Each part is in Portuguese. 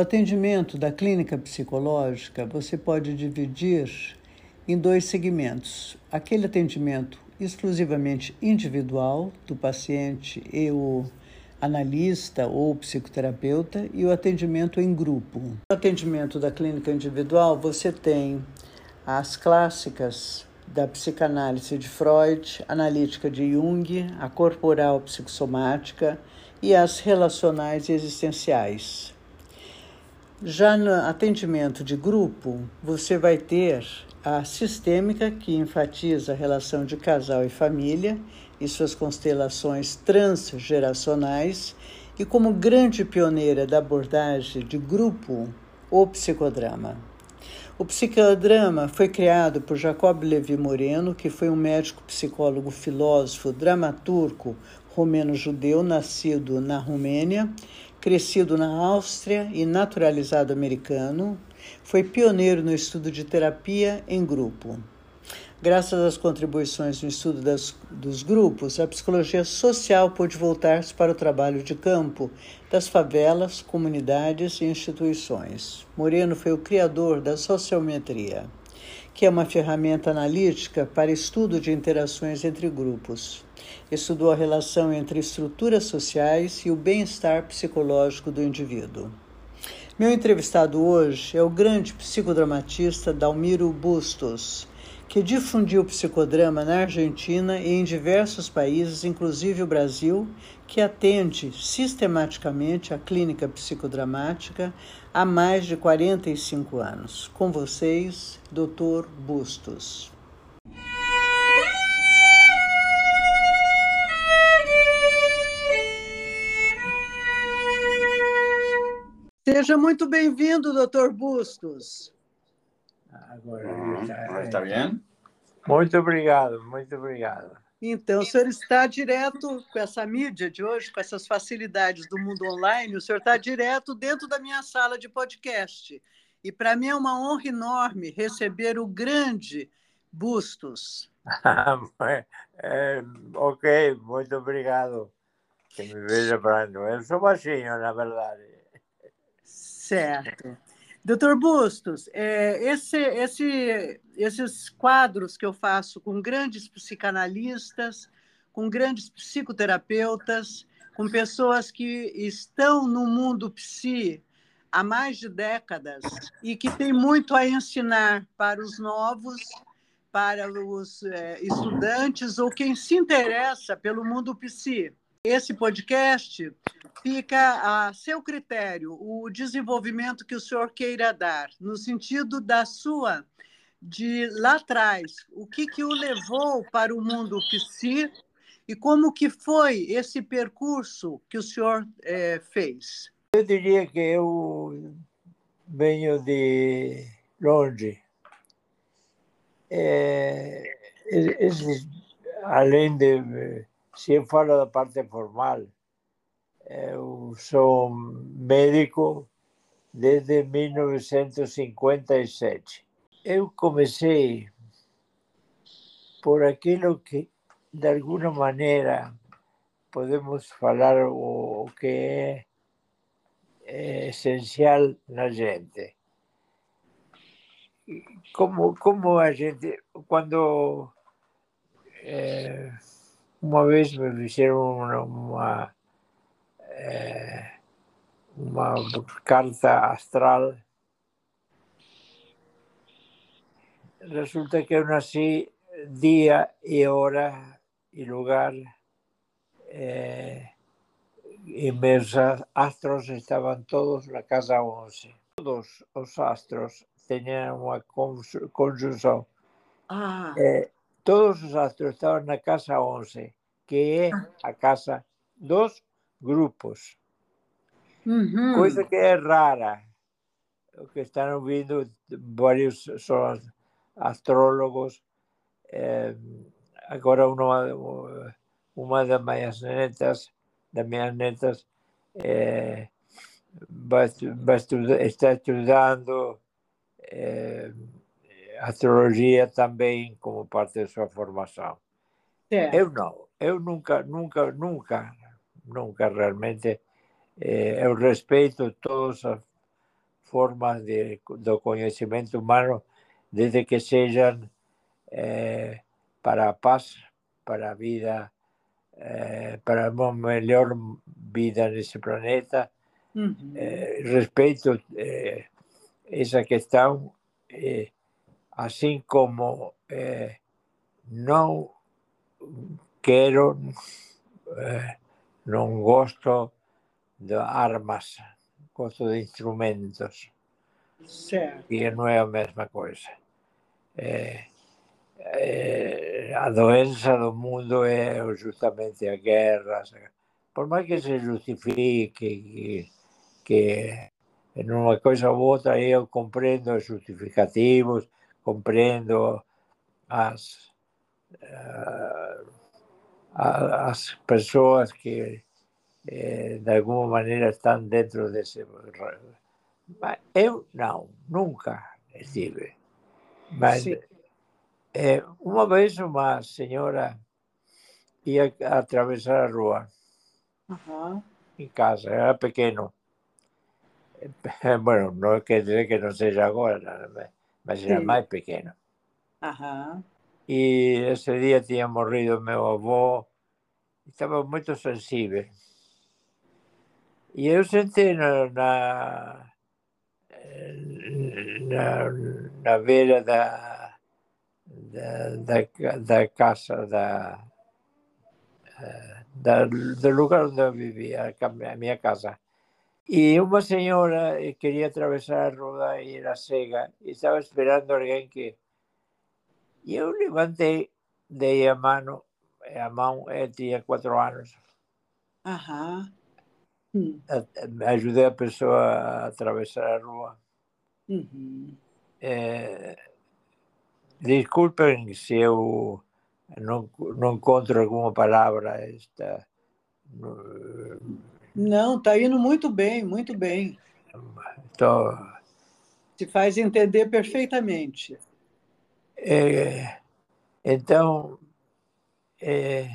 O atendimento da clínica psicológica você pode dividir em dois segmentos: aquele atendimento exclusivamente individual do paciente e o analista ou psicoterapeuta e o atendimento em grupo. No atendimento da clínica individual, você tem as clássicas da psicanálise de Freud, analítica de Jung, a corporal psicossomática e as relacionais e existenciais. Já no atendimento de grupo, você vai ter a sistêmica, que enfatiza a relação de casal e família e suas constelações transgeracionais, e como grande pioneira da abordagem de grupo, o psicodrama. O psicodrama foi criado por Jacob Levi Moreno, que foi um médico, psicólogo, filósofo, dramaturgo romeno-judeu, nascido na Romênia, crescido na Áustria e naturalizado americano. Foi pioneiro no estudo de terapia em grupo. Graças às contribuições no estudo das, dos grupos, a psicologia social pôde voltar-se para o trabalho de campo das favelas, comunidades e instituições. Moreno foi o criador da sociometria, que é uma ferramenta analítica para estudo de interações entre grupos. Estudou a relação entre estruturas sociais e o bem-estar psicológico do indivíduo. Meu entrevistado hoje é o grande psicodramatista Dalmiro Bustos que difundiu o psicodrama na Argentina e em diversos países, inclusive o Brasil, que atende sistematicamente a clínica psicodramática há mais de 45 anos. Com vocês, Dr. Bustos. Seja muito bem-vindo, Dr. Bustos. Agora está, está bem? Muito obrigado, muito obrigado. Então, o senhor está direto com essa mídia de hoje, com essas facilidades do mundo online, o senhor está direto dentro da minha sala de podcast. E para mim é uma honra enorme receber o grande Bustos. é, ok, muito obrigado. Que me veja para Eu sou baixinho, na verdade. Certo. Doutor Bustos, é, esse, esse, esses quadros que eu faço com grandes psicanalistas, com grandes psicoterapeutas, com pessoas que estão no mundo psi há mais de décadas e que têm muito a ensinar para os novos, para os é, estudantes ou quem se interessa pelo mundo psi. Esse podcast fica a seu critério o desenvolvimento que o senhor queira dar, no sentido da sua, de lá atrás, o que, que o levou para o mundo psi e como que foi esse percurso que o senhor é, fez? Eu diria que eu venho de longe. É, além de se eu falo da parte formal, eu sou médico desde 1957. Eu comecei por aquilo que, de alguma maneira, podemos falar o, que é, é essencial na gente. Como, como a gente, quando é, uma vez me fixeron unha, unha, eh, unha carta astral. Resulta que eu nací día e hora e lugar eh, inversas astros estaban todos na casa 11. Todos os astros teñan unha conjunción. Ah. Eh, todos os astros estaban na casa 11, que é a ah. casa dos grupos. Uhum. Coisa que é rara, o que están ouvindo varios son astrólogos, eh, agora unha, uma das minhas netas, das minhas netas, eh, vai, vai estudar, está estudando eh, astrologia também como parte da sua formação. É. Eu não, eu nunca, nunca, nunca, nunca realmente, eh, eu respeito todas as, formas de, do conhecimento humano, desde que sejam é, para a paz, para a vida, é, para uma melhor vida nesse planeta. Uhum. É, respeito essa questão, así como eh, non quero, eh, non gosto de armas, gosto de instrumentos. Certo. E non é a mesma coisa. Eh, eh, a doença do mundo é justamente a guerra, por máis que se justifique que, que en unha coisa ou outra eu comprendo os justificativos, compreendo as, uh, as pessoas que eh, de alguma maneira estão dentro desse. Mas eu não, nunca estive. Mas eh, uma vez uma senhora ia atravessar a rua uhum. em casa, era pequeno. Bueno, não quer dizer que não seja agora, era Sim. mais pequeno. Uhum. E esse dia tinha morrido meu avô, estava muito sensível. E eu sentei na, na, na, na beira da, da, da, da casa, da, da, do lugar onde eu vivia, a minha casa. E uma senhora queria atravessar a rua e era cega, e estava esperando alguém que. E eu levantei, dei a mão, a mão, ele tinha quatro anos. Hum. Ajudei a pessoa a atravessar a rua. Uhum. É, desculpem se eu não, não encontro alguma palavra. Esta, não, está indo muito bem, muito bem. Tô... Se faz entender perfeitamente. É, então, é,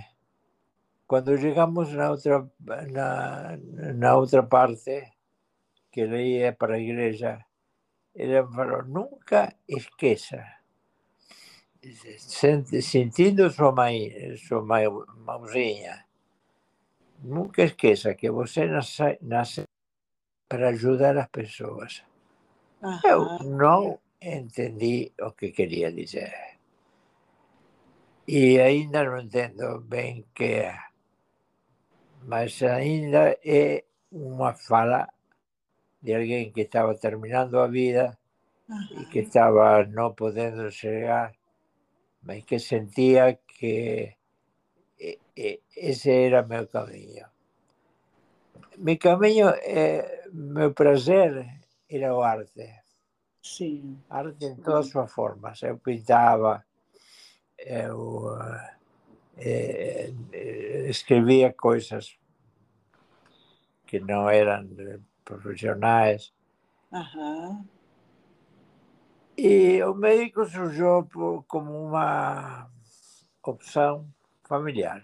quando chegamos na outra, na, na outra parte, que ele ia para a igreja, ele falou, nunca esqueça, sentindo sua mãe, sua mãe, mãozinha, nunca esqueça que você nasce, para ajudar as pessoas. Aham. Eu não entendi o que queria dizer. E ainda não entendo bem que é mas ainda é uma fala de alguém que estava terminando a vida uhum. e que estava não podendo chegar, mas que sentia que esse era meu caminho. Meu caminho, meu prazer era o arte. Sim. Arte em todas as suas formas. Eu pintava, eu escrevia coisas que não eram profissionais. Uhum. E o médico surgiu como uma opção familiar.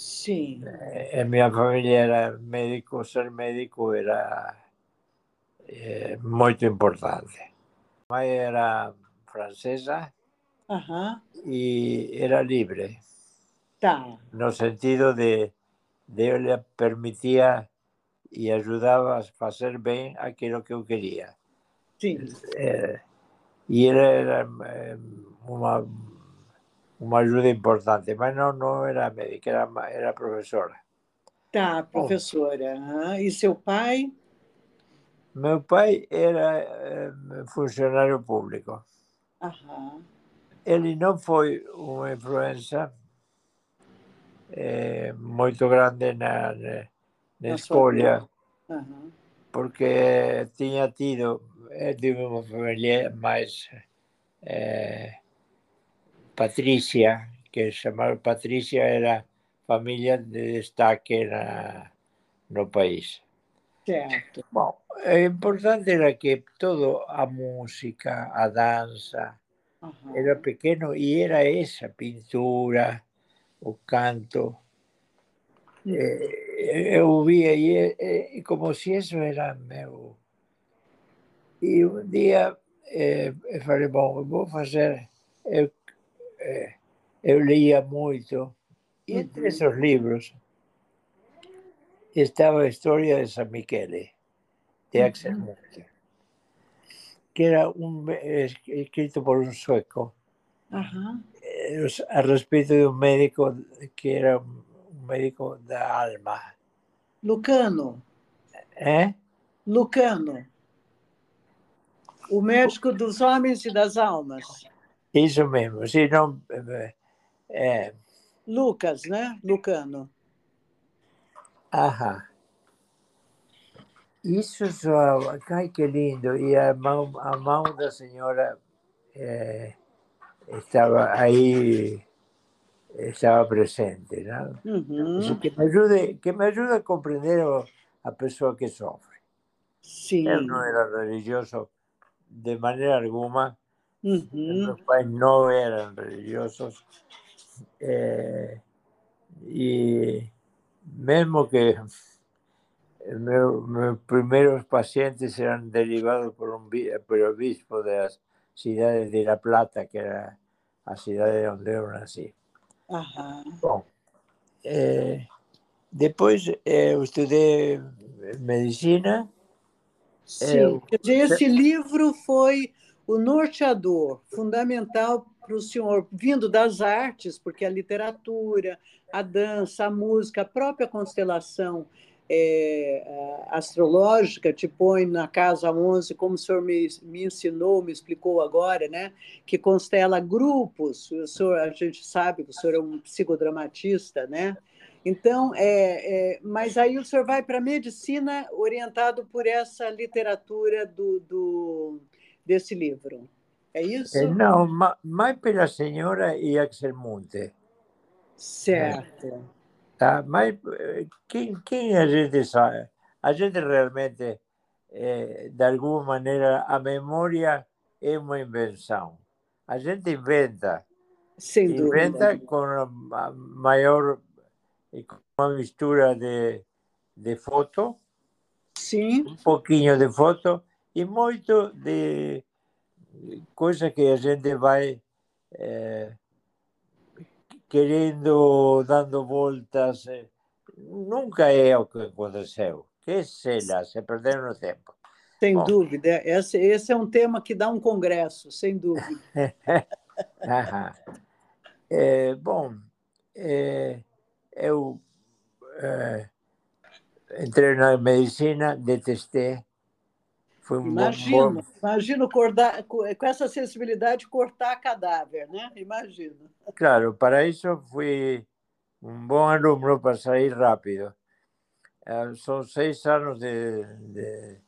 Sí. Eh, en mi familia era médico, ser médico era eh, muy importante. Mi mamá era francesa y era libre. Ta. En el sentido de, de le permitía y ayudaba a hacer bien aquello que yo quería. Sí. Eh, y era eh, una uma ajuda importante, mas não, não era médica, era, era professora. Tá, professora. Bom, e seu pai? Meu pai era é, funcionário público. Aham. Ele não foi uma influência é, muito grande na, na, na escolha, uhum. porque tinha tido, eu tive uma família mais é, Patrícia, que chamava Patrícia era família de destaque na, no país. Certo. Bom, o importante era que toda a música, a dança, uhum. era pequeno e era essa pintura, o canto. Eh, eu via e, e como se isso era meu E um dia é, eu falei, bom, eu vou fazer. Eu, é, eu lia muito, e entre esses livros estava a história de San Michele, de Axel Munthe, que era um, escrito por um sueco, a respeito de um médico que era um médico da alma. Lucano. É? Lucano. O médico dos homens e das almas. Isso mesmo, se não. É... Lucas, né? Lucano. Aham. Isso só. Ai, que lindo. E a mão, a mão da senhora é, estava aí, estava presente. Não? Uhum. que, me ajude, que me ajude a compreender a pessoa que sofre. Sim. Eu não era religioso de maneira alguma. Uhum. Meus pais não eram religiosos. É, e mesmo que meu, meus primeiros pacientes eram derivados por um por obispo das cidades de La Plata, que era a cidade onde eu nasci. Aham. Bom, é, depois eu estudei medicina. Sim, eu, quer dizer, esse livro foi o norteador fundamental para o senhor, vindo das artes, porque a literatura, a dança, a música, a própria constelação é, astrológica te põe na casa 11, como o senhor me, me ensinou, me explicou agora, né? que constela grupos. O senhor, a gente sabe que o senhor é um psicodramatista, né? Então, é, é, mas aí o senhor vai para a medicina orientado por essa literatura do, do, desse livro. É isso? Não, mais pela senhora e Axel Monte. Certo. Tá? Mas eh, quem, quem a gente sabe? A gente realmente, é, de alguma maneira, a memória é uma invenção. A gente inventa. Sem inventa dúvida. com a maior com uma mistura de, de foto, Sim. um pouquinho de foto e muito de coisa que a gente vai é, querendo, dando voltas. Eh, nunca é o que aconteceu. Que sei lá, se perderam no tempo. Sem Bom. dúvida. Esse, esse é um tema que dá um congresso, sem dúvida. é, bom, é, eu é, entrei na medicina, detestei. Foi um bom... imagino cortar, com essa sensibilidade cortar cadáver, né? Imagino. Claro, para isso fui um bom aluno para sair rápido. Eh, são seis anos de, de,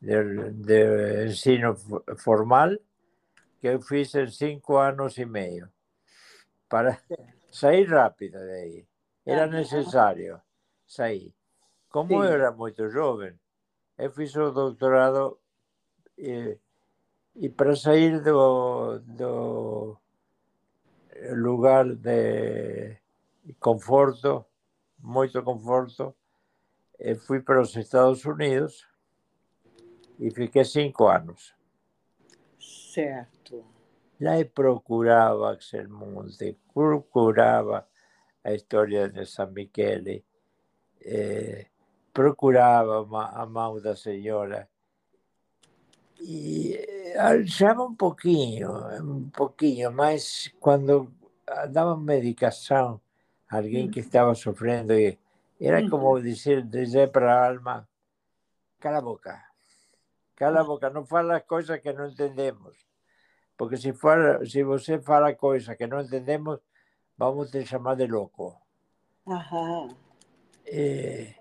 de, de ensino formal que eu fiz em cinco anos e meio para sair rápido daí. Era necessário sair. Como Sim. eu era muito jovem, eu fiz o doutorado e, e para sair do, do lugar de conforto, muito conforto, fui para os Estados Unidos e fiquei cinco anos. Certo. Lá eu procurava Axel Monte, procurava a história de San Michele, eh, procurava a mão da senhora e achava um pouquinho, um pouquinho, mas quando dava medicação a alguém que estava sofrendo, era como dizer, dizer para a alma, cala a boca, cala a boca, não fala coisas que não entendemos. Porque se, for, se você fala coisas que não entendemos, vamos te chamar de louco. Uhum. E,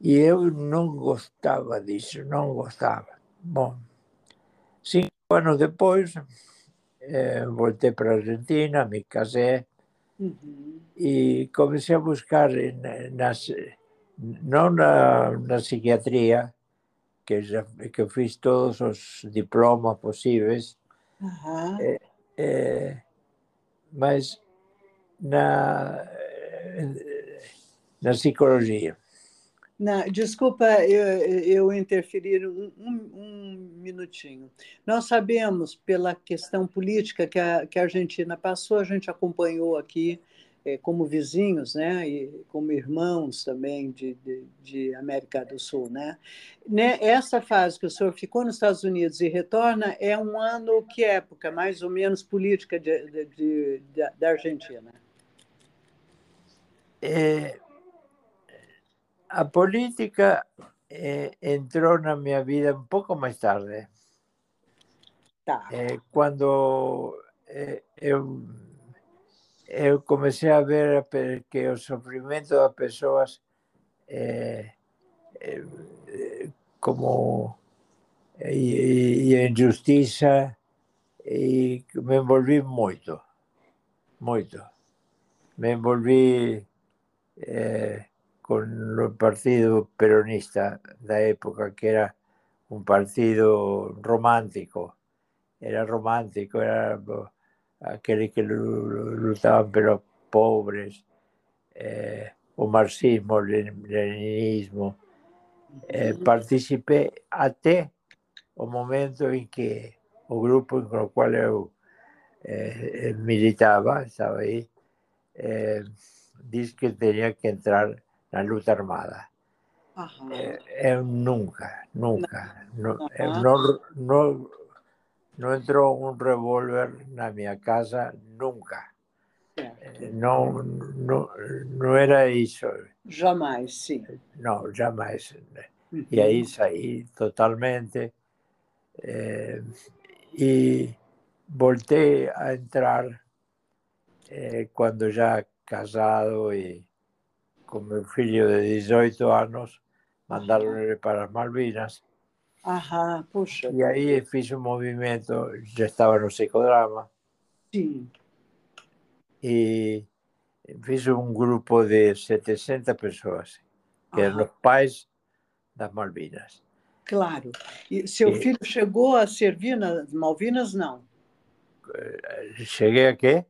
e eu não gostava disso, não gostava. Bom, Cinco anos depois, eh, voltei para a Argentina, me casei uhum. e comecei a buscar nas, não na, na psiquiatria, que, já, que eu fiz todos os diplomas possíveis, uhum. eh, eh, mas na, na psicologia. Não, desculpa eu, eu interferir um, um, um, minutinho. Nós sabemos, pela questão política que a, que a Argentina passou, a gente acompanhou aqui é, como vizinhos, né, e como irmãos também de, de, de, América do Sul, né? né? Essa fase que o senhor ficou nos Estados Unidos e retorna é um ano que época, mais ou menos política de, de da Argentina? É, a política eh, entrou na minha vida um pouco mais tarde. Tá. Eh, quando eh, eu, eu comecei a ver que o sofrimento das pessoas eh, eh, como e, e, a e me envolvi muito, muito. Me envolvi eh, con el partido peronista la época, que era un partido romántico. Era romántico, era aquellos que luchaban por los pobres, eh, o marxismo, el leninismo. Eh, participé hasta el momento en que el grupo con el cual yo eh, militaba, estaba ahí, eh, que tenía que entrar la luta armada. Eh, nunca, nunca, no, no, no, entró un revólver en mi casa, nunca. Eh, no, no, no era eso. Jamais, sí. No, jamais. Y ahí salí totalmente. Eh, y volteé a entrar cuando ya casado y con mi hijo de 18 años, mandaron para las Malvinas. Ajá, puxa. Y ahí hice un movimiento, ya estaba en un psicodrama. Sí. Y hice un grupo de 700 personas, que eran los pais das Malvinas. Claro. E seu e, filho chegou a servir nas Malvinas, não? Cheguei a quê?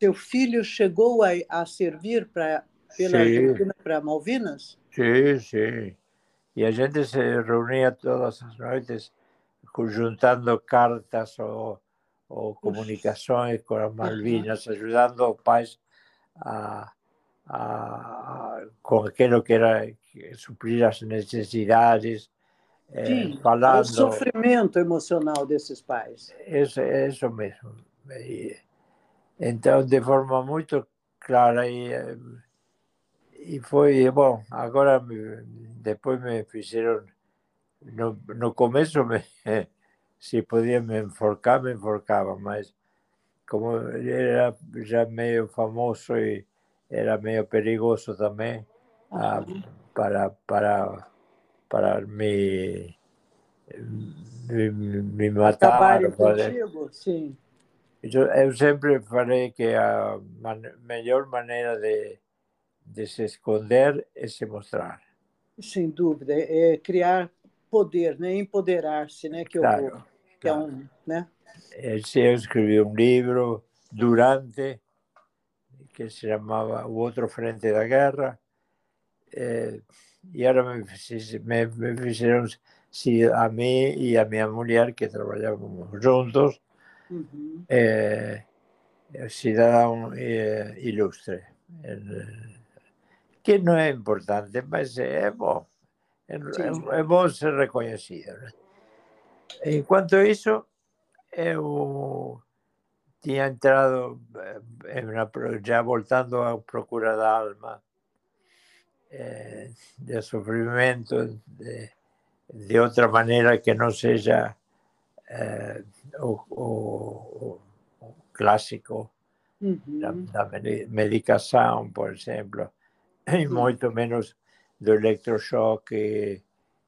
Seu filho chegou a, a servir para pela sim. Argentina para Malvinas? Sim, sim. E a gente se reunia todas as noites juntando cartas ou, ou comunicações com as Malvinas, ajudando os pais a, a, com aquilo que era suprir as necessidades. Sim, eh, falando... o sofrimento emocional desses pais. Isso, isso mesmo. E, então, de forma muito clara e e foi, bom, agora depois me fizeram, no, no começo me, se podia me enforcar, me enforcava, mas como era já meio famoso e era meio perigoso também ah, para, para, para me, me, me matar. Contigo, sim. Eu, eu sempre falei que a man, melhor maneira de de se esconder e se mostrar. Sem dúvida, é criar poder, né? empoderar-se, né? que, claro, eu, que claro. é um, né? Eu escrevi um livro durante que se chamava O Outro Frente da Guerra e agora me, me, me fizeram se a mim e a minha mulher que trabalhávamos juntos uhum. eh, cidadão eh, ilustre que não é importante, mas é bom. É, é, é bom ser reconhecido. Né? Enquanto isso, eu tinha entrado, já voltando à procura da alma, eh, de sofrimento, de, de, outra maneira que não seja eh, o, o, o, clássico uhum. da, da medicação, por exemplo e muito menos do eletrochoque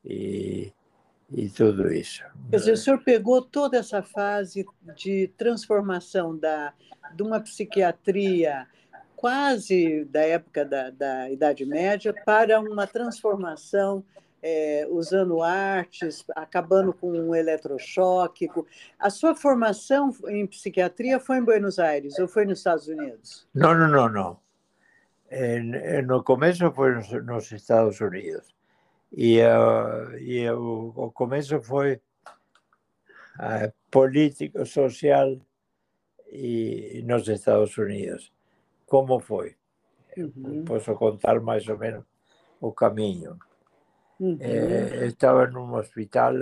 e, e tudo isso. Quer dizer, o senhor pegou toda essa fase de transformação da, de uma psiquiatria quase da época da, da Idade Média para uma transformação é, usando artes, acabando com o eletrochoque. A sua formação em psiquiatria foi em Buenos Aires ou foi nos Estados Unidos? Não, não, não, não. En, en no começo foi nos, nos Estados Unidos. E, uh, e o, o foi uh, político, social e nos Estados Unidos. Como foi? Uhum. Posso contar mais ou menos o caminho. Uhum. Eh, estava num hospital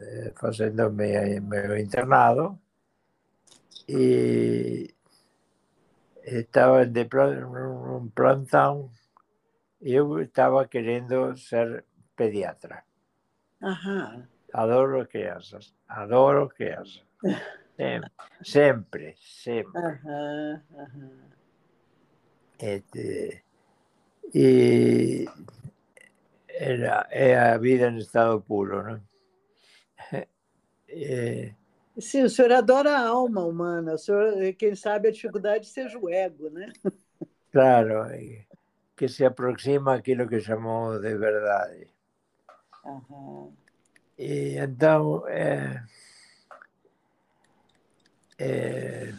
eh, fazendo meu, meu internado e estava de plantão eu estava querendo ser pediatra. Aham. Adoro crianças, adoro crianças. Sempre, sempre. Aham, aham. Este, e era, é a vida em estado puro, né? É... Sim, o senhor adora a alma humana, o senhor, quem sabe a dificuldade seja o ego, né? Claro, que se aproxima àquilo que chamamos de verdade. Uhum. E então, é, é,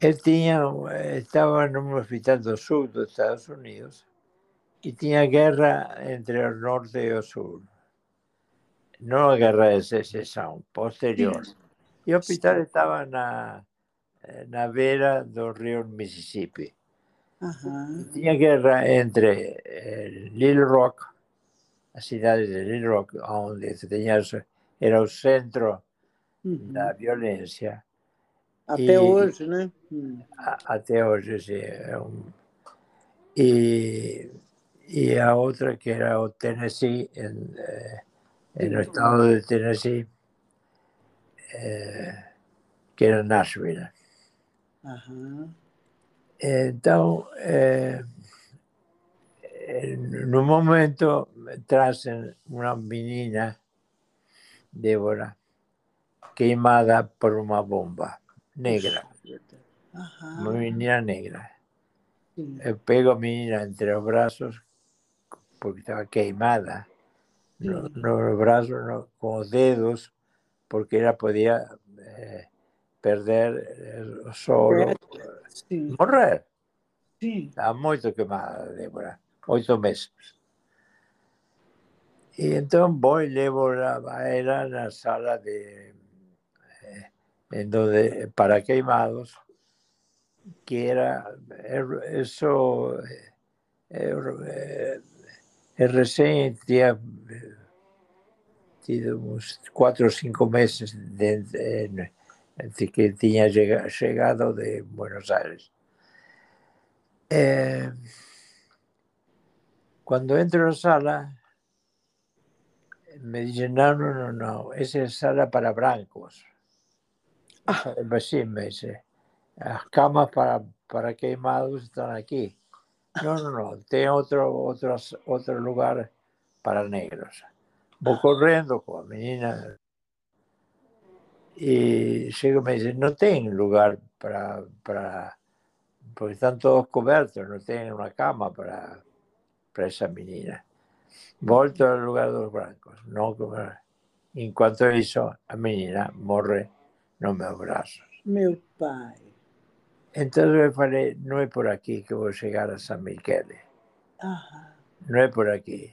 ele tinha, estava num hospital do sul dos Estados Unidos e tinha guerra entre o norte e o sul. Não a guerra de secessão, posterior. E o hospital estava na, na beira do rio Mississippi. Uhum. Tinha guerra entre eh, Little Rock, a cidade de Little Rock, onde tinha, era o centro uhum. da violência. Até e, hoje, né? A, até hoje, sim. É um, e, e a outra que era o Tennessee, em, en el estado de Tennessee, eh, que era Nashville. Entonces, eh, en un momento tracen una menina, Débora, quemada por una bomba negra, una menina negra. Sí. Eh, pego a menina entre los brazos porque estaba queimada los, los brazos como dedos, porque ella podía eh, perder eh, solo, sí. morrer. Sí. Estaba moito quemada, Débora, oito meses. E entón vou e levo a era na sala de eh, en donde, para queimados, que era eso recém tinha tido uns quatro ou cinco meses de, de, que tinha chegado de Buenos Aires. Eh, cuando entro na sala, me dicen, no, no, no, no, esa es sala para blancos. Ah. Sí, me dice, las camas para, para queimados están aquí. No, no, no, tem otro, otro, otro lugar para negros. Vou correndo com a menina y y me dice, no tienen lugar para, para, porque están todos cubiertos, no tienen una cama para, para esa menina. Volto al lugar de los blancos, no En cuanto hizo, a menina morre no meus braços. Meu pai. Entonces eu falei, não é por aqui que vou chegar a San Michele. Ajá. Não é por aqui.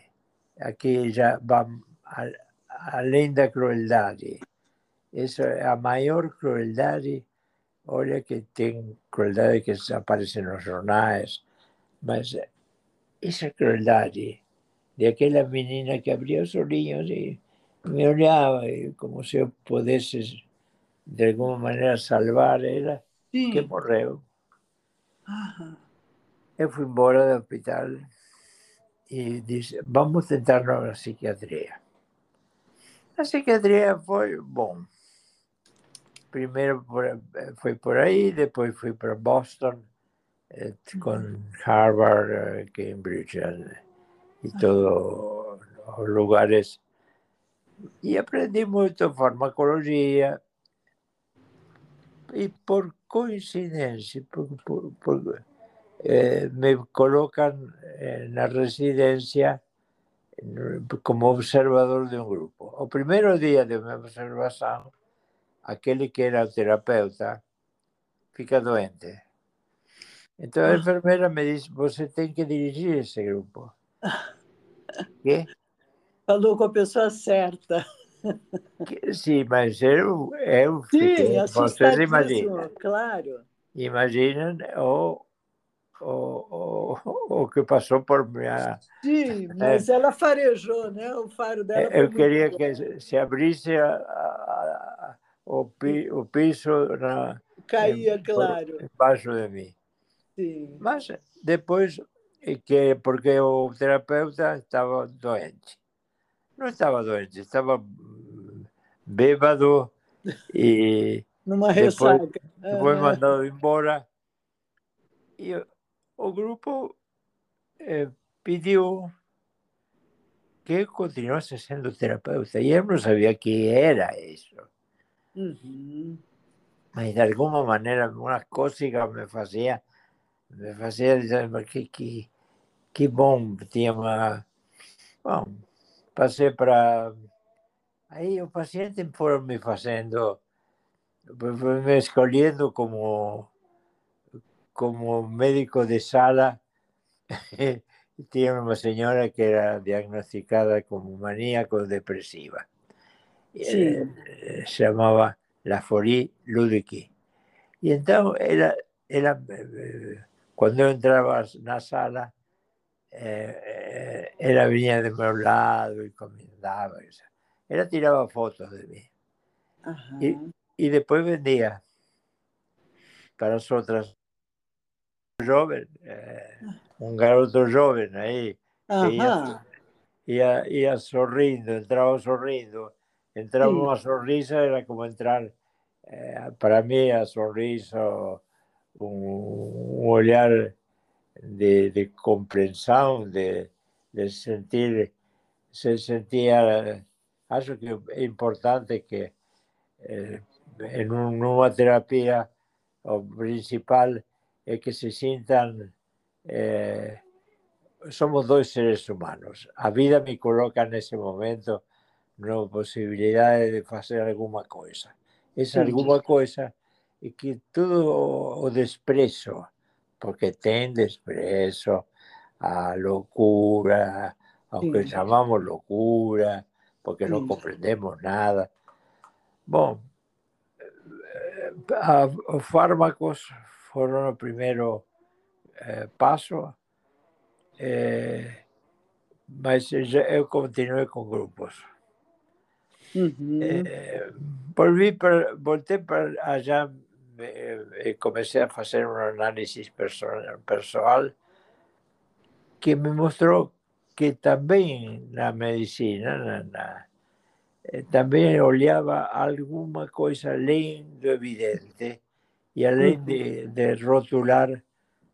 Aqui já va além da crueldade. É a maior crueldade. Olha que tem crueldade que aparece nos jornais, mas essa crueldade de aquela menina que abria os olhinhos e me olhava como se eu pudesse de alguma maneira salvar ela, Sim. que morreu. Uhum. Eu fui embora do hospital e disse: vamos tentar na psiquiatria. A psiquiatria foi bom primeiro foi por aí, depois fui para Boston, eh, com Harvard, eh, Cambridge eh, e todos os lugares. E aprendi muito farmacologia. E por coincidência, por, por, por, eh, me colocam eh, na residência como observador de um grupo. O primeiro dia de minha observação, aquele que era o terapeuta fica doente. Então a ah. enfermeira me disse: você tem que dirigir esse grupo. Quê? Falou com a pessoa certa. Sim, mas eu, eu Sim, fiquei, vocês imaginam. Claro. Imaginam o, o, o, o que passou por minha. Sim, mas é, ela farejou, né? O faro dela. Eu queria bom. que se abrisse a, a, a, o, pi, o piso na, caía, em, claro. Embaixo de mim. Sim. Mas depois, que, porque o terapeuta estava doente. Não estava doente, estava bêbado e. Numa ressaca. Depois, foi mandado embora. E o grupo eh, pediu que continuasse sendo terapeuta. E eu não sabia que era isso. Uhum. Mas de alguma maneira, uma cócega me fazia, me fazia dizer que, que, que bom, tinha uma. Bom, passei para. Aí o paciente foi me fazendo, foi me escolhendo como como médico de sala, tinha uma senhora que era diagnosticada como maníaco-depressiva. Sí. Eh, se chamava Laforie Ludicky. E então, ela, ela, eh, quando eu entrava na sala, eh, ela vinha do meu lado e comentava. Ella tiraba fotos de mí. Ajá. Y, y, después vendía para nosotras. Joven, eh, un garoto joven ahí. Ella, ella, ella, sonriendo, entraba sonriendo. Entraba sí. una sonrisa, era como entrar eh, para mí a sonriso, un, un olhar de, de comprensión, de, de sentir, se sentía acho que é importante que eh, em uma terapia o principal é que se sintan eh, somos dois seres humanos. A vida me coloca nesse momento na possibilidade de fazer alguma coisa. Essa alguma coisa e que todo o desprezo, porque tem desprezo, a loucura, aunque Sim. chamamos loucura, porque não compreendemos nada. Bom, os fármacos foram o primeiro eh, passo, eh, mas eu continuei com grupos. Uhum. Eh, volvi para, voltei para já e comecei a fazer uma análise pessoal, pessoal que me mostrou que también la medicina, na, na, eh, también oleaba alguna cosa lindo evidente y além de, de rotular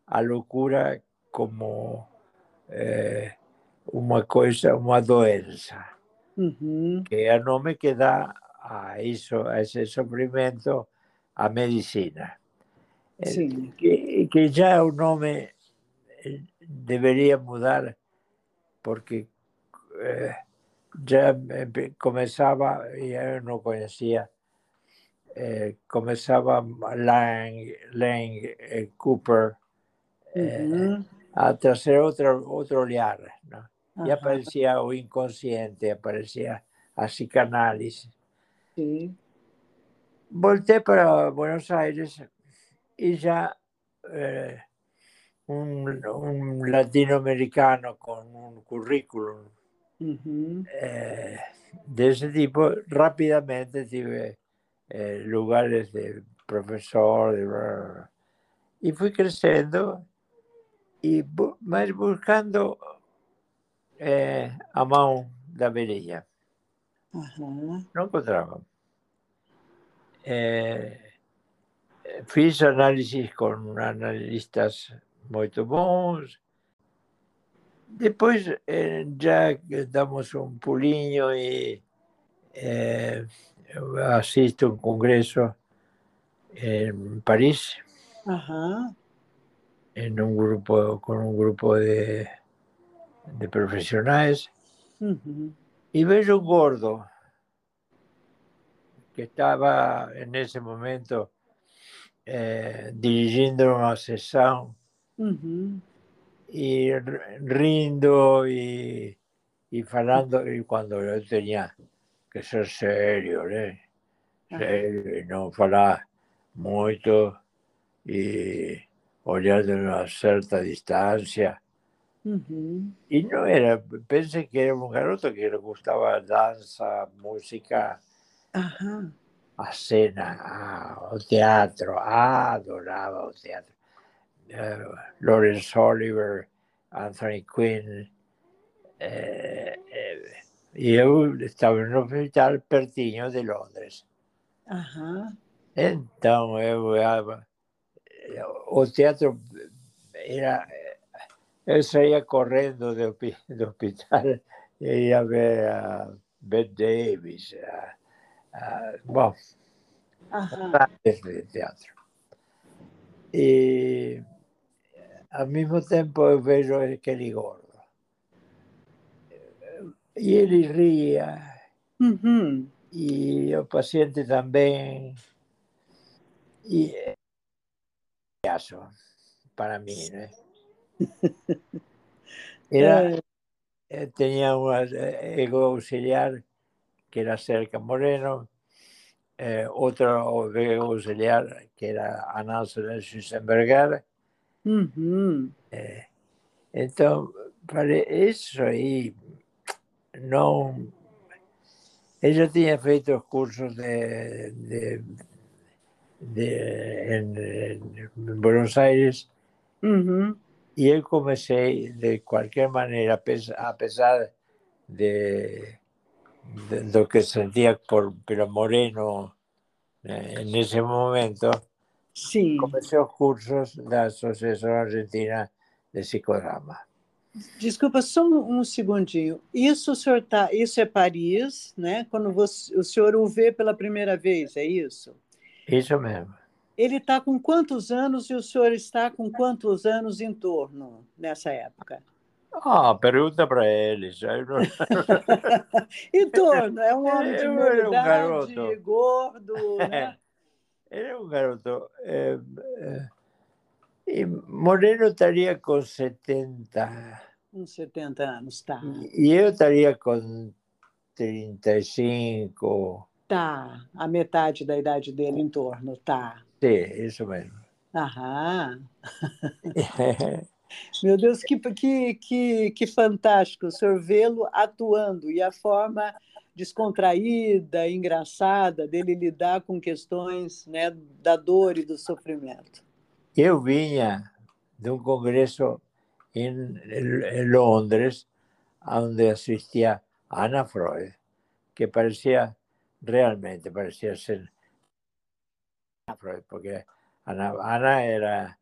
a locura como eh, una cosa, una doença, uh -huh. que é o nome que dá a, eso, a ese sufrimiento a medicina. Que, que ya el nombre eh, debería mudar porque eh, ya comenzaba, ya no conocía, eh, comenzaba Lang, Lang eh, Cooper eh, a traer otro, otro olear, ¿no? Aparecía o inconsciente, aparecía a psicanálisis. Sí. Para Buenos Aires y ya un, latinoamericano con un currículum eh, de ese tipo, rápidamente tuve eh, lugares de profesor, de bla, bla, bla. y fui creciendo y bu más buscando eh, a Mount de Avenida. No encontraba. Eh, eh fiz análisis con analistas muito bons. Depois eh, já damos um pulinho e eh, asisto a un congreso en París, Ajá. en un grupo, con un grupo de, de profesionales, uh-huh. y veo un gordo que estaba en ese momento eh, dirigiendo una Y rindo y, y falando, y cuando yo tenía que ser serio, ¿eh? serio y no hablar mucho y olhar de una cierta distancia. Uh. Y no era, pensé que era un garoto que le gustaba danza, música, Ajá. a cena, a, ah, a teatro, adoraba el teatro. Uh, Lawrence Oliver, Anthony Quinn. Eh, eh, e eu estava no hospital pertinho de Londres. Então, eu, eu, o teatro era. Eu saía correndo do, do hospital e ia ver a Bette Davis, a, a, bom, Aham. de teatro. E al mismo tempo è vero che li gordo. Ieri ría y el paciente también. Y eh, caso para mí. ¿no? Era, eh. Eh, tenía un ego auxiliar que era Cerca Moreno, eh, otro ego auxiliar que era Anánsula Schüssenberger Uh entonces, para eso y no... Ella tenía feitos cursos de, de, en, Buenos Aires. Uh y él comencé de cualquier manera, a pesar de, de lo que sentía por pero Moreno eh, en ese momento, Comecei os cursos da Associação Argentina de Psicodrama. Desculpa, só um, um segundinho. Isso, o senhor tá, isso é Paris, né? Quando você, o senhor o vê pela primeira vez, é isso? Isso mesmo. Ele está com quantos anos e o senhor está com quantos anos em torno nessa época? Ah, pergunta para eles. Não- Em torno, é um homem de Eu meia idade, gordo, né? Ele é um garoto. eh, eh, e Moreno estaria com 70 Uns 70 anos, tá. e eu estaria com 35. Tá, a metade da idade dele em torno, tá. Sim, isso mesmo. Aham. Meu Deus, que, que, que, que fantástico o senhor vê-lo atuando e a forma descontraída, engraçada dele lidar com questões né, da dor e do sofrimento. Eu vinha de um congresso em, Londres, onde assistia Ana Freud, que parecia, realmente parecia ser Ana Freud, porque Ana, Ana era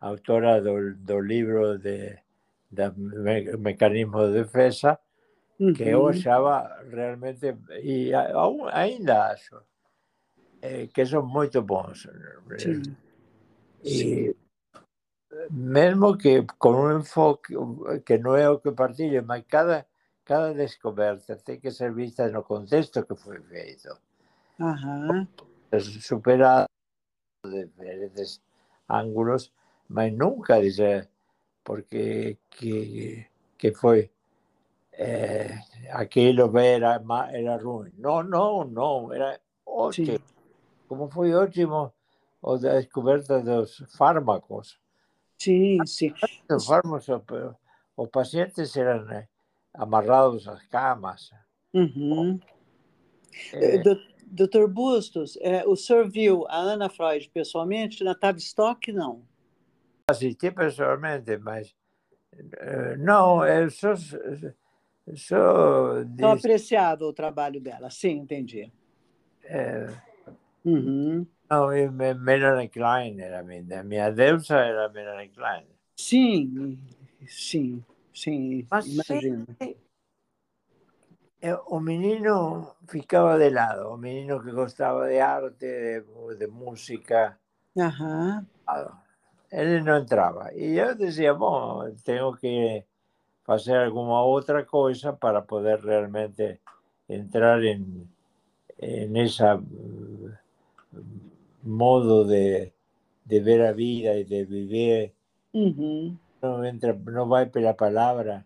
autora do, do livro de, de me, Mecanismo de Defesa, que eu achaba realmente, e aún, ainda acho, eh, que son moito bons. Eh, sí. E, sí. Mesmo que con un enfoque que non é o que partilho, mas cada, cada descoberta ten que ser vista no contexto que foi feito. Ajá. Superado de diferentes ángulos, mas nunca dizer porque que, que foi eh, aquilo era, era ruim. Não, não, não, era ótimo. Sim. Como foi ótimo a descoberta dos fármacos. Sim, sim. Os fármacos, os pacientes eram eh, amarrados às camas. Uhum. Eh, Do- Doutor Bustos, é, o senhor viu a Ana Freud pessoalmente na Tavistock? Não. assisti pessoalmente, mas eh, não, eu só, Só disse, apreciava o trabalho dela. Sim, entendi. eh, Uhum. não, Me- Melanie Klein era minha, minha deusa era Melanie Klein. Sim, sim, sim, Mas imagino. Eh, O menino ficava de lado, o menino que gostava de arte, de, de música, ah, ele não entrava. E eu dizia, bom, tenho que hacer alguna otra cosa para poder realmente entrar en, en ese mm, modo de, de, ver la vida y de vivir. Uh -huh. no, entra, no va por la palabra,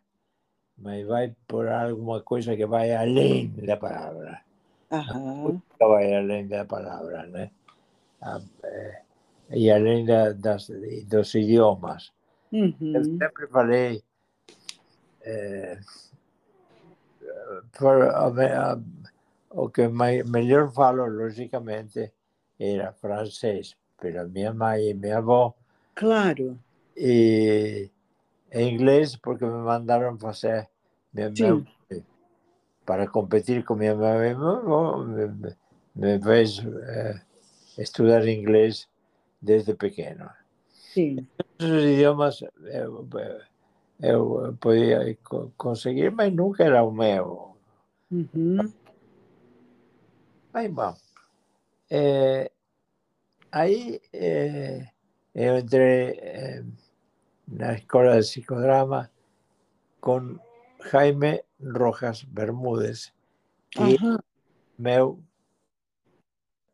va por alguna cosa que vaya além de la palabra. Ajá. Nunca vaya além de la palabra, ¿no? Ah, eh, y além de, de, de los idiomas. Uh -huh. Siempre falei eh, o que mi mejor falo, lógicamente, era francés, pero mi mamá y mi avó. Claro. Y en inglés, porque me mandaron hacer mi, sí. mi, para competir con mi mamá. Me, me, me ves eh, estudiar inglés desde pequeño. Sí. Esos idiomas. Eh, eu podia conseguir, mas nunca era o meu. Uhum. Aí, bom, é, aí é, eu entrei é, na escola de psicodrama com Jaime Rojas Bermúdez, que uhum. meu,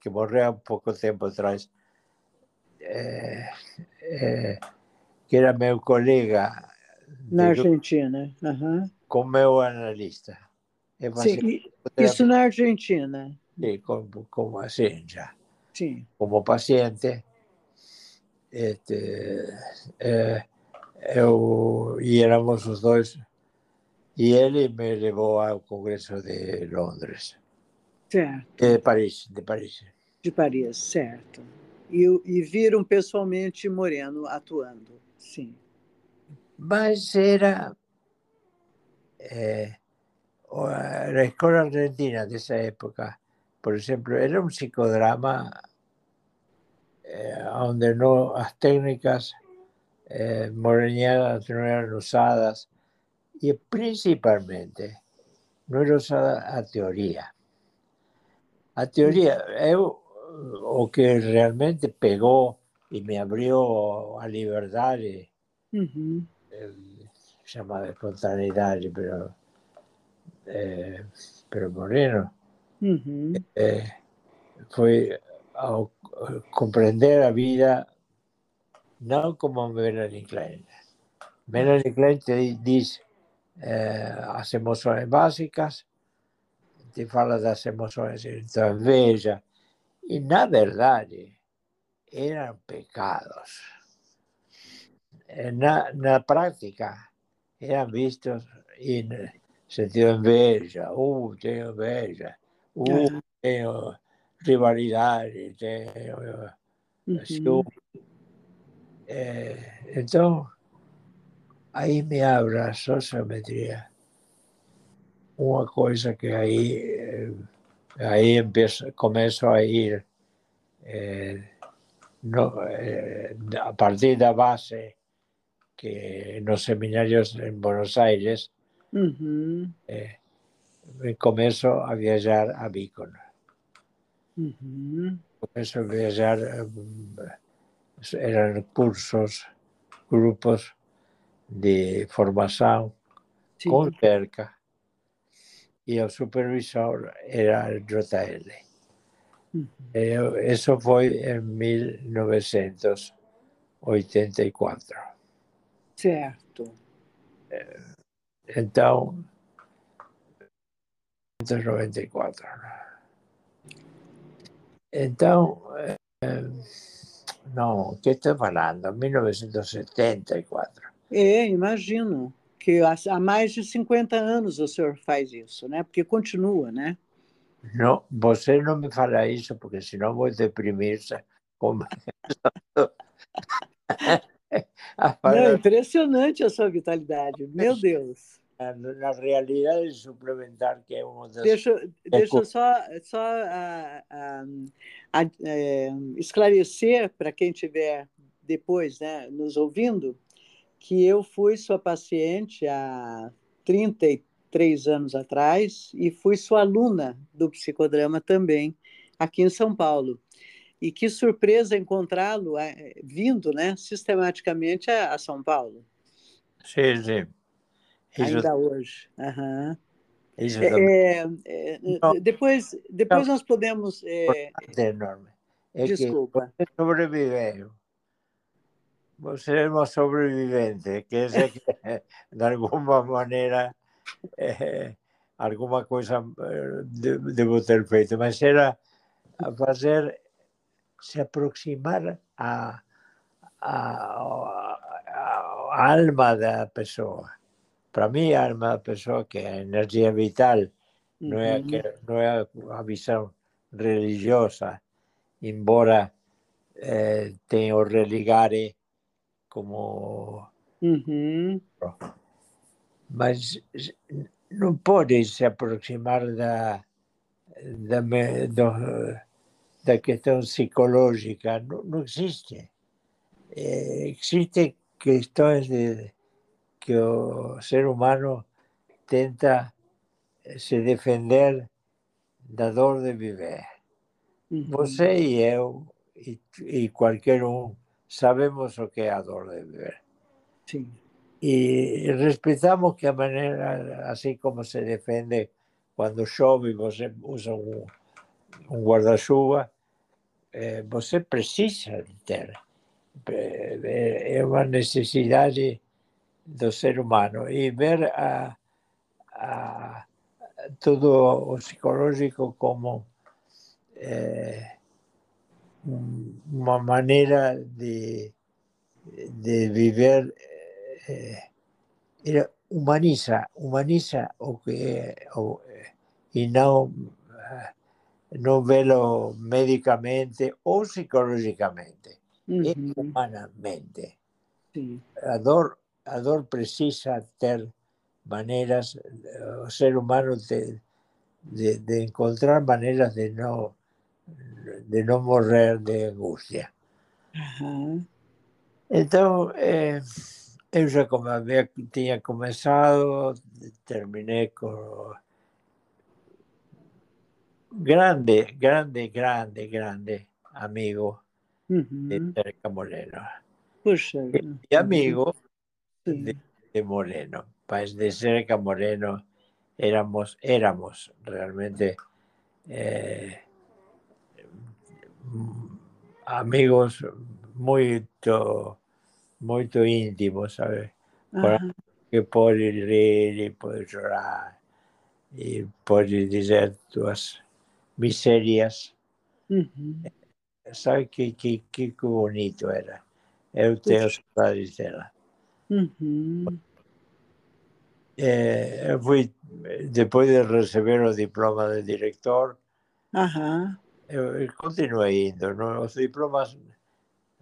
que morreu há pouco tempo atrás, que era meu colega. Na Argentina. Uhum. Com meu analista. Sim, isso na Argentina. Sim, como, como assim já. Sim. Como paciente, este, é, eu, e éramos os dois, e ele me levou ao Congresso de Londres. Certo. De Paris, de Paris. De Paris, certo. E, e viram pessoalmente Moreno atuando, sim. más era eh, eh, la escuela argentina de esa época, por ejemplo, era un psicodrama eh, donde no las técnicas eh, morenianas no eran usadas y principalmente no era usada a teoría. A teoría, eh, yo, o que realmente pegó y me abrió a libertad. Y, uh -huh liberdade, uhum. eh, chamada espontaneidade, pero, eh, pero Moreno, uhum. eh, foi ao compreender a vida não como Melanie Klein. Melanie Klein te diz eh, as emoções básicas, te fala das emoções, então inveja, e na verdade eram pecados. Na, na prática eram vistos em sentido inveja, uh, tenho inveja, uh, tenho rivalidade, tenho uhum. é, então aí me abre a sociometria uma coisa que aí aí empiezo, começo a ir eh, no, eh, a partir da base que nos seminarios en Buenos Aires uh -huh. eh, começo a viajar a Beacon. Uh -huh. Começo a viajar, eran cursos, grupos de formação Sim. com cerca e o supervisor era o JL. Uhum. Isso foi em 1984. Certo. Então, 1994. Então, não, o que estou falando? 1974. É, imagino que há mais de 50 anos o senhor faz isso, né? Porque continua, né? Não, você não me fala isso, porque senão vou deprimir. Como... não, é impressionante a sua vitalidade, meu Deus. Na realidade suplementar, que é uma das. Deixa, deixa eu só, só a, a, a, é, esclarecer para quem estiver depois né, nos ouvindo que eu fui sua paciente há 33 anos atrás e fui sua aluna do psicodrama também, aqui em São Paulo. E que surpresa encontrá-lo é, vindo né, sistematicamente a, a, São Paulo. Sim, sim. Ainda hoje. Uhum. Isso é, é, depois depois nós podemos. É, enorme. É desculpa. Que sobreviveu você é uma sobrevivente, quer dizer que de alguma maneira é, alguma coisa devo ter feito, mas era fazer se aproximar a alma da pessoa. Para mim, a alma da pessoa, que é a energia vital, não é, não é a visão religiosa, embora eh, tenha o religare como. Uhum. Mas não pode se aproximar da, da, da, da questão psicológica, não, não existe. É, existem questões de, que o ser humano tenta se defender da dor de viver. Você e eu, e, e qualquer um, sabemos o que é a dor de viver. Sim. E respeitamos que a maneira, assim como se defende quando chove, você usa um, um guarda-chuva, eh, você precisa ter. É uma necessidade do ser humano. E ver a, a, todo o psicológico como eh, uma maneira de, de viver eh, humaniza, humaniza o que o, e não no velo médicamente o psicológicamente, uh humanamente. Sí. Ador, Ador precisa tener maneras, eh, ser humano de, de, encontrar maneras de no, de no morrer de angustia. Uh. Entonces, eh, yo ya como había, tenía comenzado, terminé con grande, grande, grande, grande amigo de cerca Moreno. Pues, uh y amigo de, de, Moreno. Pues de Cerca Moreno éramos, éramos realmente eh, amigos muy, muy íntimos, ¿sabes? Que puedes reír y puedes llorar y puedes decir tus tuas misérias. Uhum. Sabe que, que, que bonito era. Eu tenho saudades dela. Uhum. Eu fui, depois de receber o diploma de diretor, uhum eu, eu continuei indo. Não, os diplomas,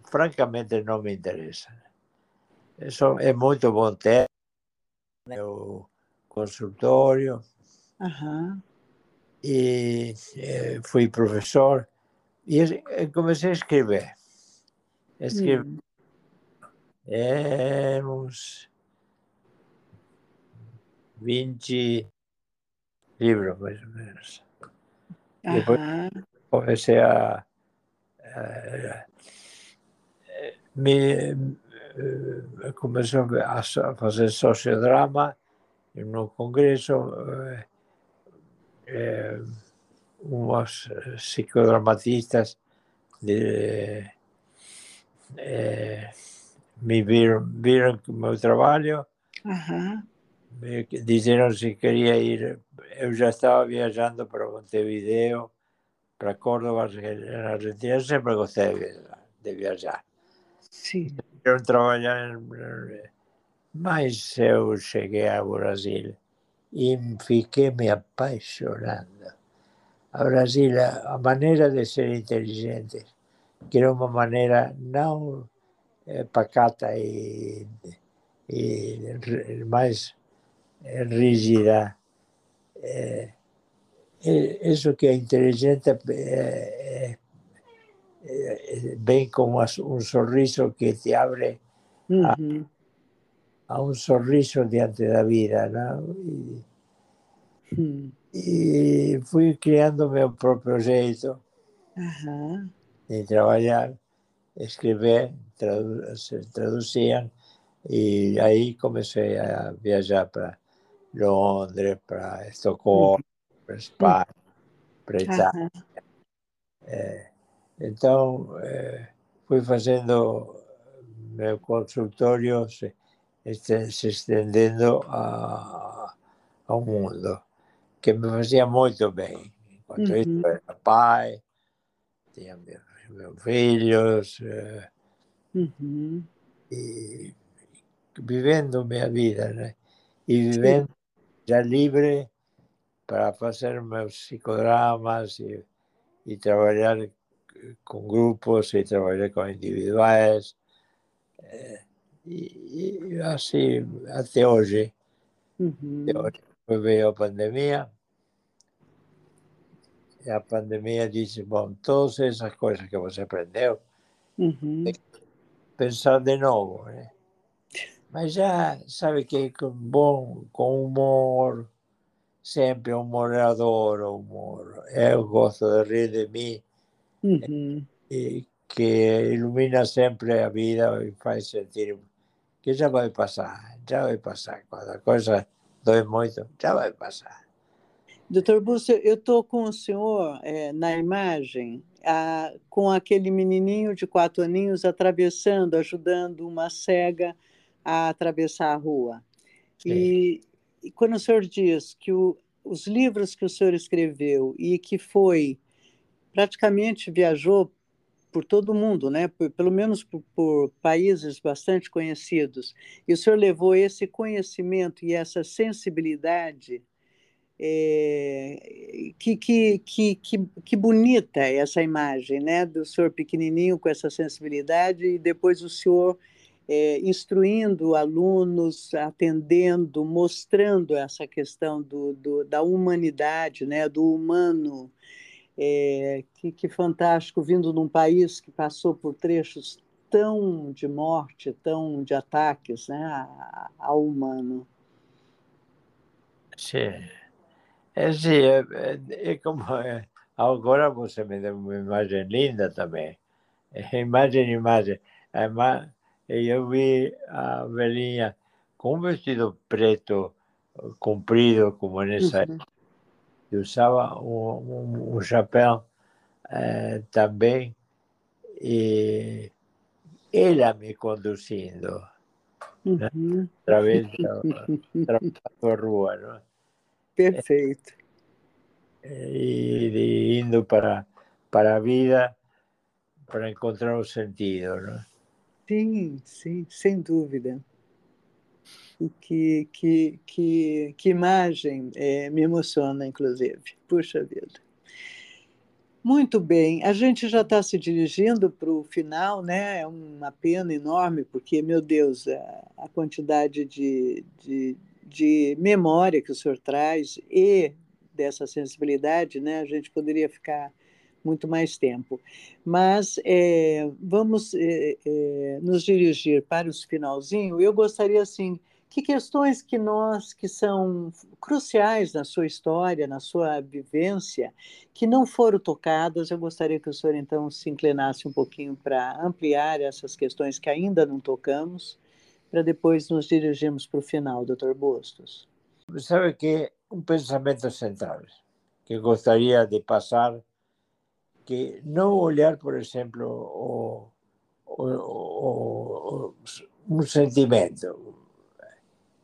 francamente, não me interessam. Isso é muito bom ter o consultório. Uhum. E eh, fui professor e comecei a escrever. Escrevi hum. é, uns 20 livros, mais ou menos. Uhum. Depois comecei a, a me começou a fazer sociodrama no congresso eh, unhos eh, psicodramatistas de eh, me viron, viron o meu traballo uh -huh. me dixeron se quería ir eu já estaba viajando para Montevideo para Córdoba na Argentina sempre gostei de, de viaxar sí. quero traballar en, máis eu cheguei a Brasil e fiquei me apaixonando. A Brasil, a maneira de ser inteligente, que era uma maneira não é, pacata e, e mais rígida, é, isso que é inteligente é, é, bem como um sorriso que te abre uhum. a, a, um sorriso diante da vida, não? E, uhum. e fui criando meu próprio jeito uhum. de trabalhar, escrever, tradu traduziam e aí comecei a viajar para Londres, para Estocolmo, para Espanha, para Itália. É, então, é, fui fazendo meu consultório se, se estendendo a, ao mundo, que me fazia muito bem. Enquanto uhum. isso, era pai, tinha meus, meus filhos, eh, uhum. e vivendo minha vida, né? E vivendo já livre para fazer meus psicodramas e, e trabalhar com grupos e trabalhar com individuais. Eh, e, e assim, até hoje. Uhum. Até hoje. Depois veio a pandemia. E a pandemia disse, bom, todas essas coisas que você aprendeu, uhum. tem que pensar de novo. Né? Mas já sabe que com bom, com humor, sempre humor, eu adoro humor. Eu gosto de rir de mim. Uhum. E que ilumina sempre a vida e faz sentir que já vai passar, já vai passar. Quando a coisa dói muito, já vai passar. Doutor Búcio, eu estou com o senhor é, na imagem, a, com aquele menininho de quatro aninhos atravessando, ajudando uma cega a atravessar a rua. E, e, quando o senhor diz que o, os livros que o senhor escreveu e que foi, praticamente viajou por todo mundo, né? Por, pelo menos por, por, países bastante conhecidos. E o senhor levou esse conhecimento e essa sensibilidade. É, que, que, que, que, que bonita essa imagem, né? Do senhor pequenininho com essa sensibilidade e depois o senhor é, instruindo alunos, atendendo, mostrando essa questão do, do, da humanidade, né? Do humano é, que, que fantástico, vindo num país que passou por trechos tão de morte, tão de ataques né, ao humano. Sim. É, sim, é, é, é como é, agora você me deu uma imagem linda também. É, imagem, imagem. Eu vi a velhinha com um vestido preto comprido, como nessa uhum que usava um, um, um chapéu eh, também, e ela me conduzindo né? uhum. através da, da rua. Não? Perfeito. E, e, indo para, para a vida para encontrar o sentido. Não? Sim, sim, sem dúvida que, que, que, que imagem é, me emociona, inclusive. Puxa vida. Muito bem, a gente já está se dirigindo para o final, né? É uma pena enorme, porque, meu Deus, a, a quantidade de, de, de memória que o senhor traz e dessa sensibilidade, né? A gente poderia ficar muito mais tempo. Mas é, vamos é, é, nos dirigir para o finalzinho. Eu gostaria, assim, que questões que nós, que são cruciais na sua história, na sua vivência, que não foram tocadas, eu gostaria que o senhor então se inclinasse um pouquinho para ampliar essas questões que ainda não tocamos, para depois nos dirigirmos para o final, doutor Bustos. Sabe que um pensamento central que gostaria de passar, que não olhar, por exemplo, o, o, o, um sentimento,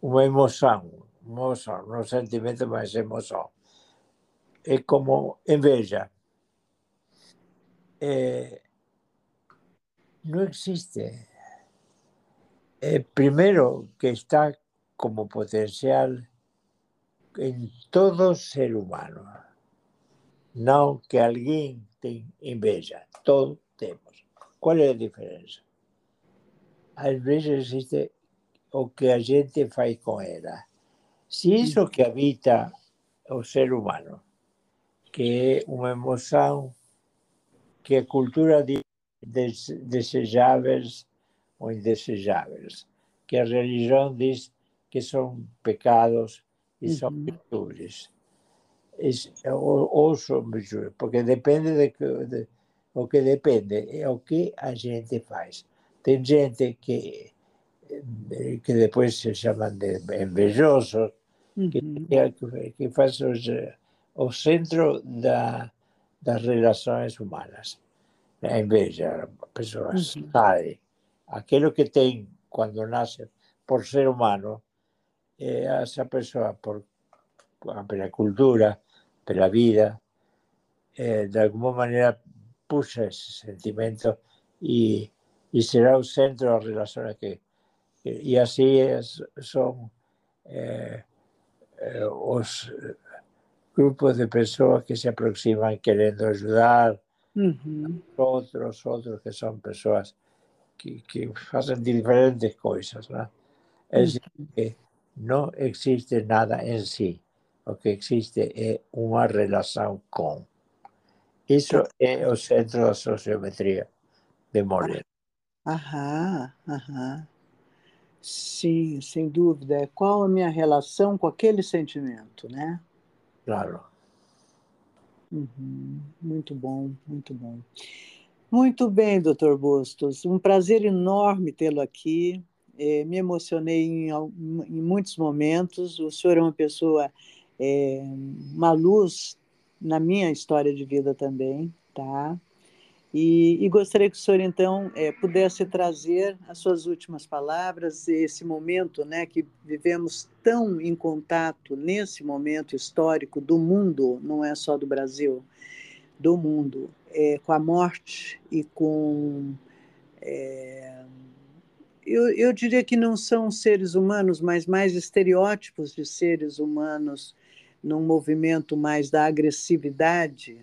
una emoción, emoción, no sentimiento, mas emoción. Es como envidia. Eh, no existe. Eh, primero que está como potencial en todo ser humano. No que alguien te envidia. Todos tenemos. ¿Cuál es la diferencia? A veces existe o que a gente faz com ela. Se isso que habita o ser humano, que é uma emoção que a cultura diz desejáveis ou indesejáveis, que a religião diz que são pecados e são virtudes. Ou, ou são virtudes, porque depende de, de, o que depende é o que a gente faz. Tem gente que que depois se chamam de uhum. que, que faz os, o centro da, das relações humanas. A inveja, a pessoa uhum. sabe aquilo que tem quando nasce por ser humano, essa pessoa, por pela cultura, pela vida, eh, de alguma maneira puxa esse sentimento e, e será o centro das relações que, y así es, son eh, eh, los eh, grupos de personas que se aproximan queriendo ayudar uh otros, otros que son personas que, que hacen diferentes cosas. ¿no? Es uh que no existe nada en sí, lo que existe es una relación con. Eso es el centro de sociometría de Moreira. Ajá, ajá. Sim, sem dúvida. Qual a minha relação com aquele sentimento, né? Claro. Uhum. Muito bom, muito bom. Muito bem, doutor Bustos. Um prazer enorme tê-lo aqui. É, me emocionei em, em, muitos momentos. O senhor é uma pessoa, é, uma luz na minha história de vida também, tá? E, e gostaria que o senhor, então, é, pudesse trazer as suas últimas palavras, esse momento né, que vivemos tão em contato, nesse momento histórico do mundo, não é só do Brasil, do mundo, é, com a morte e com. É, eu, eu diria que não são seres humanos, mas mais estereótipos de seres humanos num movimento mais da agressividade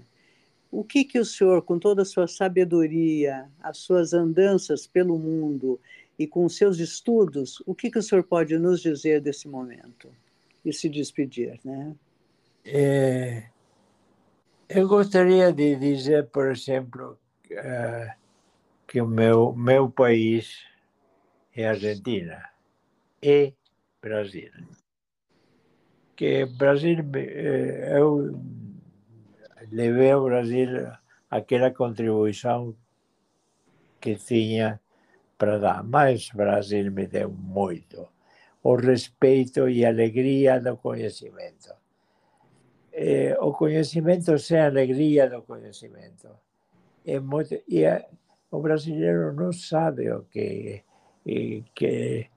o que, que o senhor, com toda a sua sabedoria, as suas andanças pelo mundo e com os seus estudos, o que, que o senhor pode nos dizer desse momento? E se despedir, né? É, eu gostaria de dizer, por exemplo, uh, que o meu, meu país é Argentina e Brasil. Que Brasil, eu levei ao Brasil aquela contribuição que tinha para dar, mas o Brasil me deu muito. O respeito e alegria do conhecimento. O conhecimento sem alegria do conhecimento. É muito, e o brasileiro não sabe o que, que,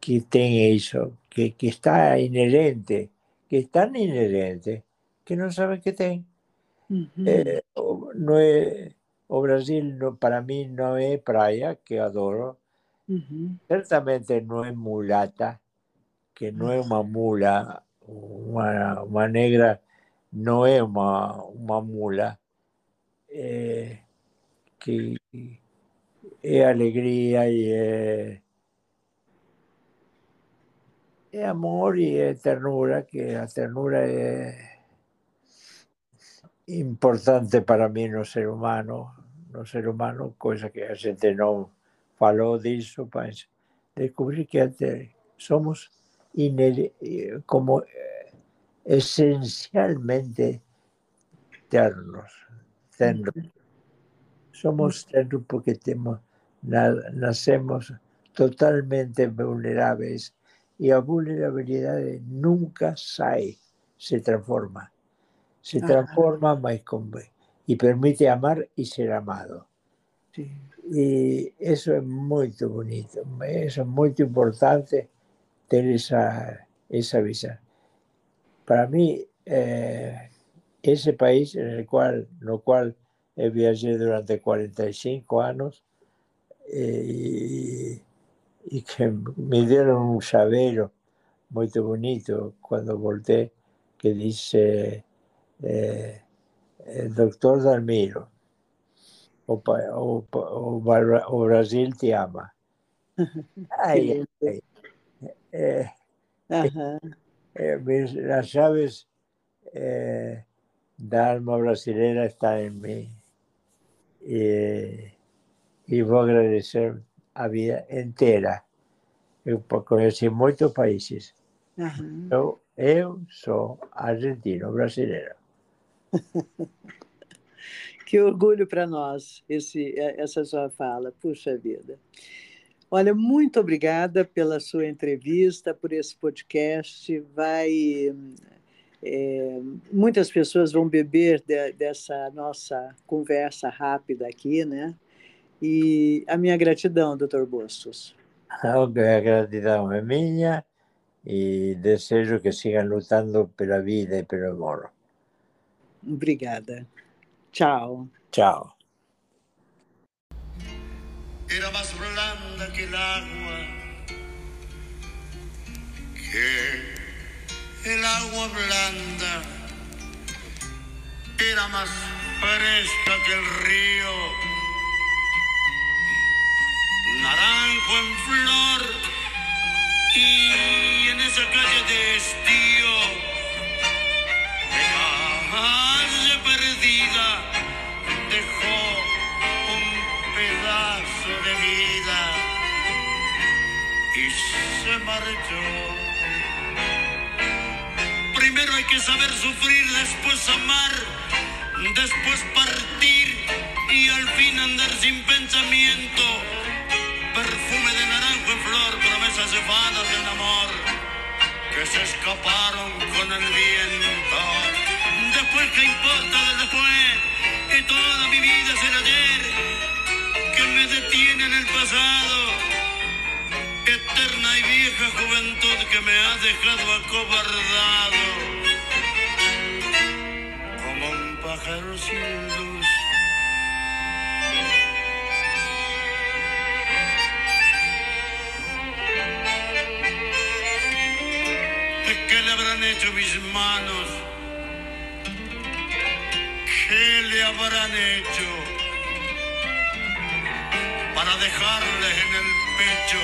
que tem isso, que, que está inerente, que é tão inerente que não sabe que tem. Uh -huh. eh, no é, o Brasil no, para mí no é praia, que adoro. Uh -huh. Certamente é mulata, que non é unha mula, unha, unha negra non é unha, unha mula, eh, que é alegría e é, é amor e é ternura, que a ternura é importante para mí no ser humano, no ser humano, coisa que a gente não falou disso, mas descobrir que até somos como eh, essencialmente ternos, ternos. Somos ternos porque temos, nascemos totalmente vulneráveis e a vulnerabilidade nunca sai, se transforma se transforma más con y permite amar y ser amado. Y eso es muy bonito, eso es muy importante tener esa, esa visión. Para mí, eh, ese país en el cual, no cual he viajado durante 45 años eh, y, que me dieron un llavero muy bonito cuando volteé que dice eh, el doctor Dalmiro, o, o, o, o, Brasil te ama. Ay, ay, eh, eh, las llaves eh, da alma brasileira están en mí. y voy a agradecer a vida entera. Eu conheci muitos países. Uhum. Eu, eu sou argentino, brasileiro. que orgulho para nós esse, é, essa sua fala, puxa vida. Olha, muito obrigada pela sua entrevista, por esse podcast. Vai, é, muitas pessoas vão beber de, dessa nossa conversa rápida aqui, né? E a minha gratidão, doutor Bustos. A gratidão é minha e desejo que sigam lutando pela vida e pelo amor. Obrigada. Tchau. Tchau. Era más blanda que el agua, que el agua blanda, era más fresca que el río, naranjo en flor y en esa calle de estío, calle perdida, dejó un pedazo de vida y se marchó. Primero hay que saber sufrir, después amar, después partir y al fin andar sin pensamiento perfume de naranjo en flor, promesas cefadas de un amor que se escaparon con el viento. Después, ¿qué importa del después? Y toda mi vida es el ayer que me detiene en el pasado. Eterna y vieja juventud que me ha dejado acobardado como un pájaro sin luz ¿Qué le habrán hecho mis manos? ¿Qué le habrán hecho para dejarle en el pecho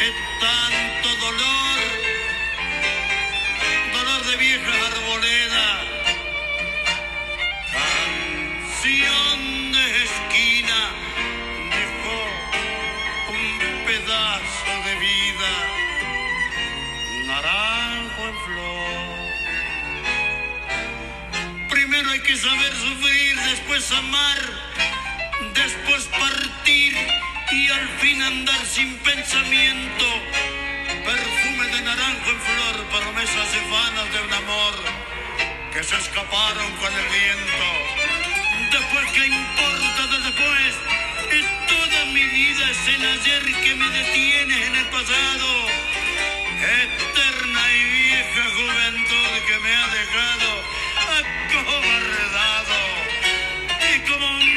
es tanto dolor? Dolor de vieja arboleda, saber sufrir, después amar, después partir y al fin andar sin pensamiento. Perfume de naranjo en flor, promesas y vanas de un amor que se escaparon con el viento. Después, ¿qué importa de después? Y toda mi vida es el ayer que me detiene en el pasado. Eterna y vieja juventud que me ha dejado como guardado y como un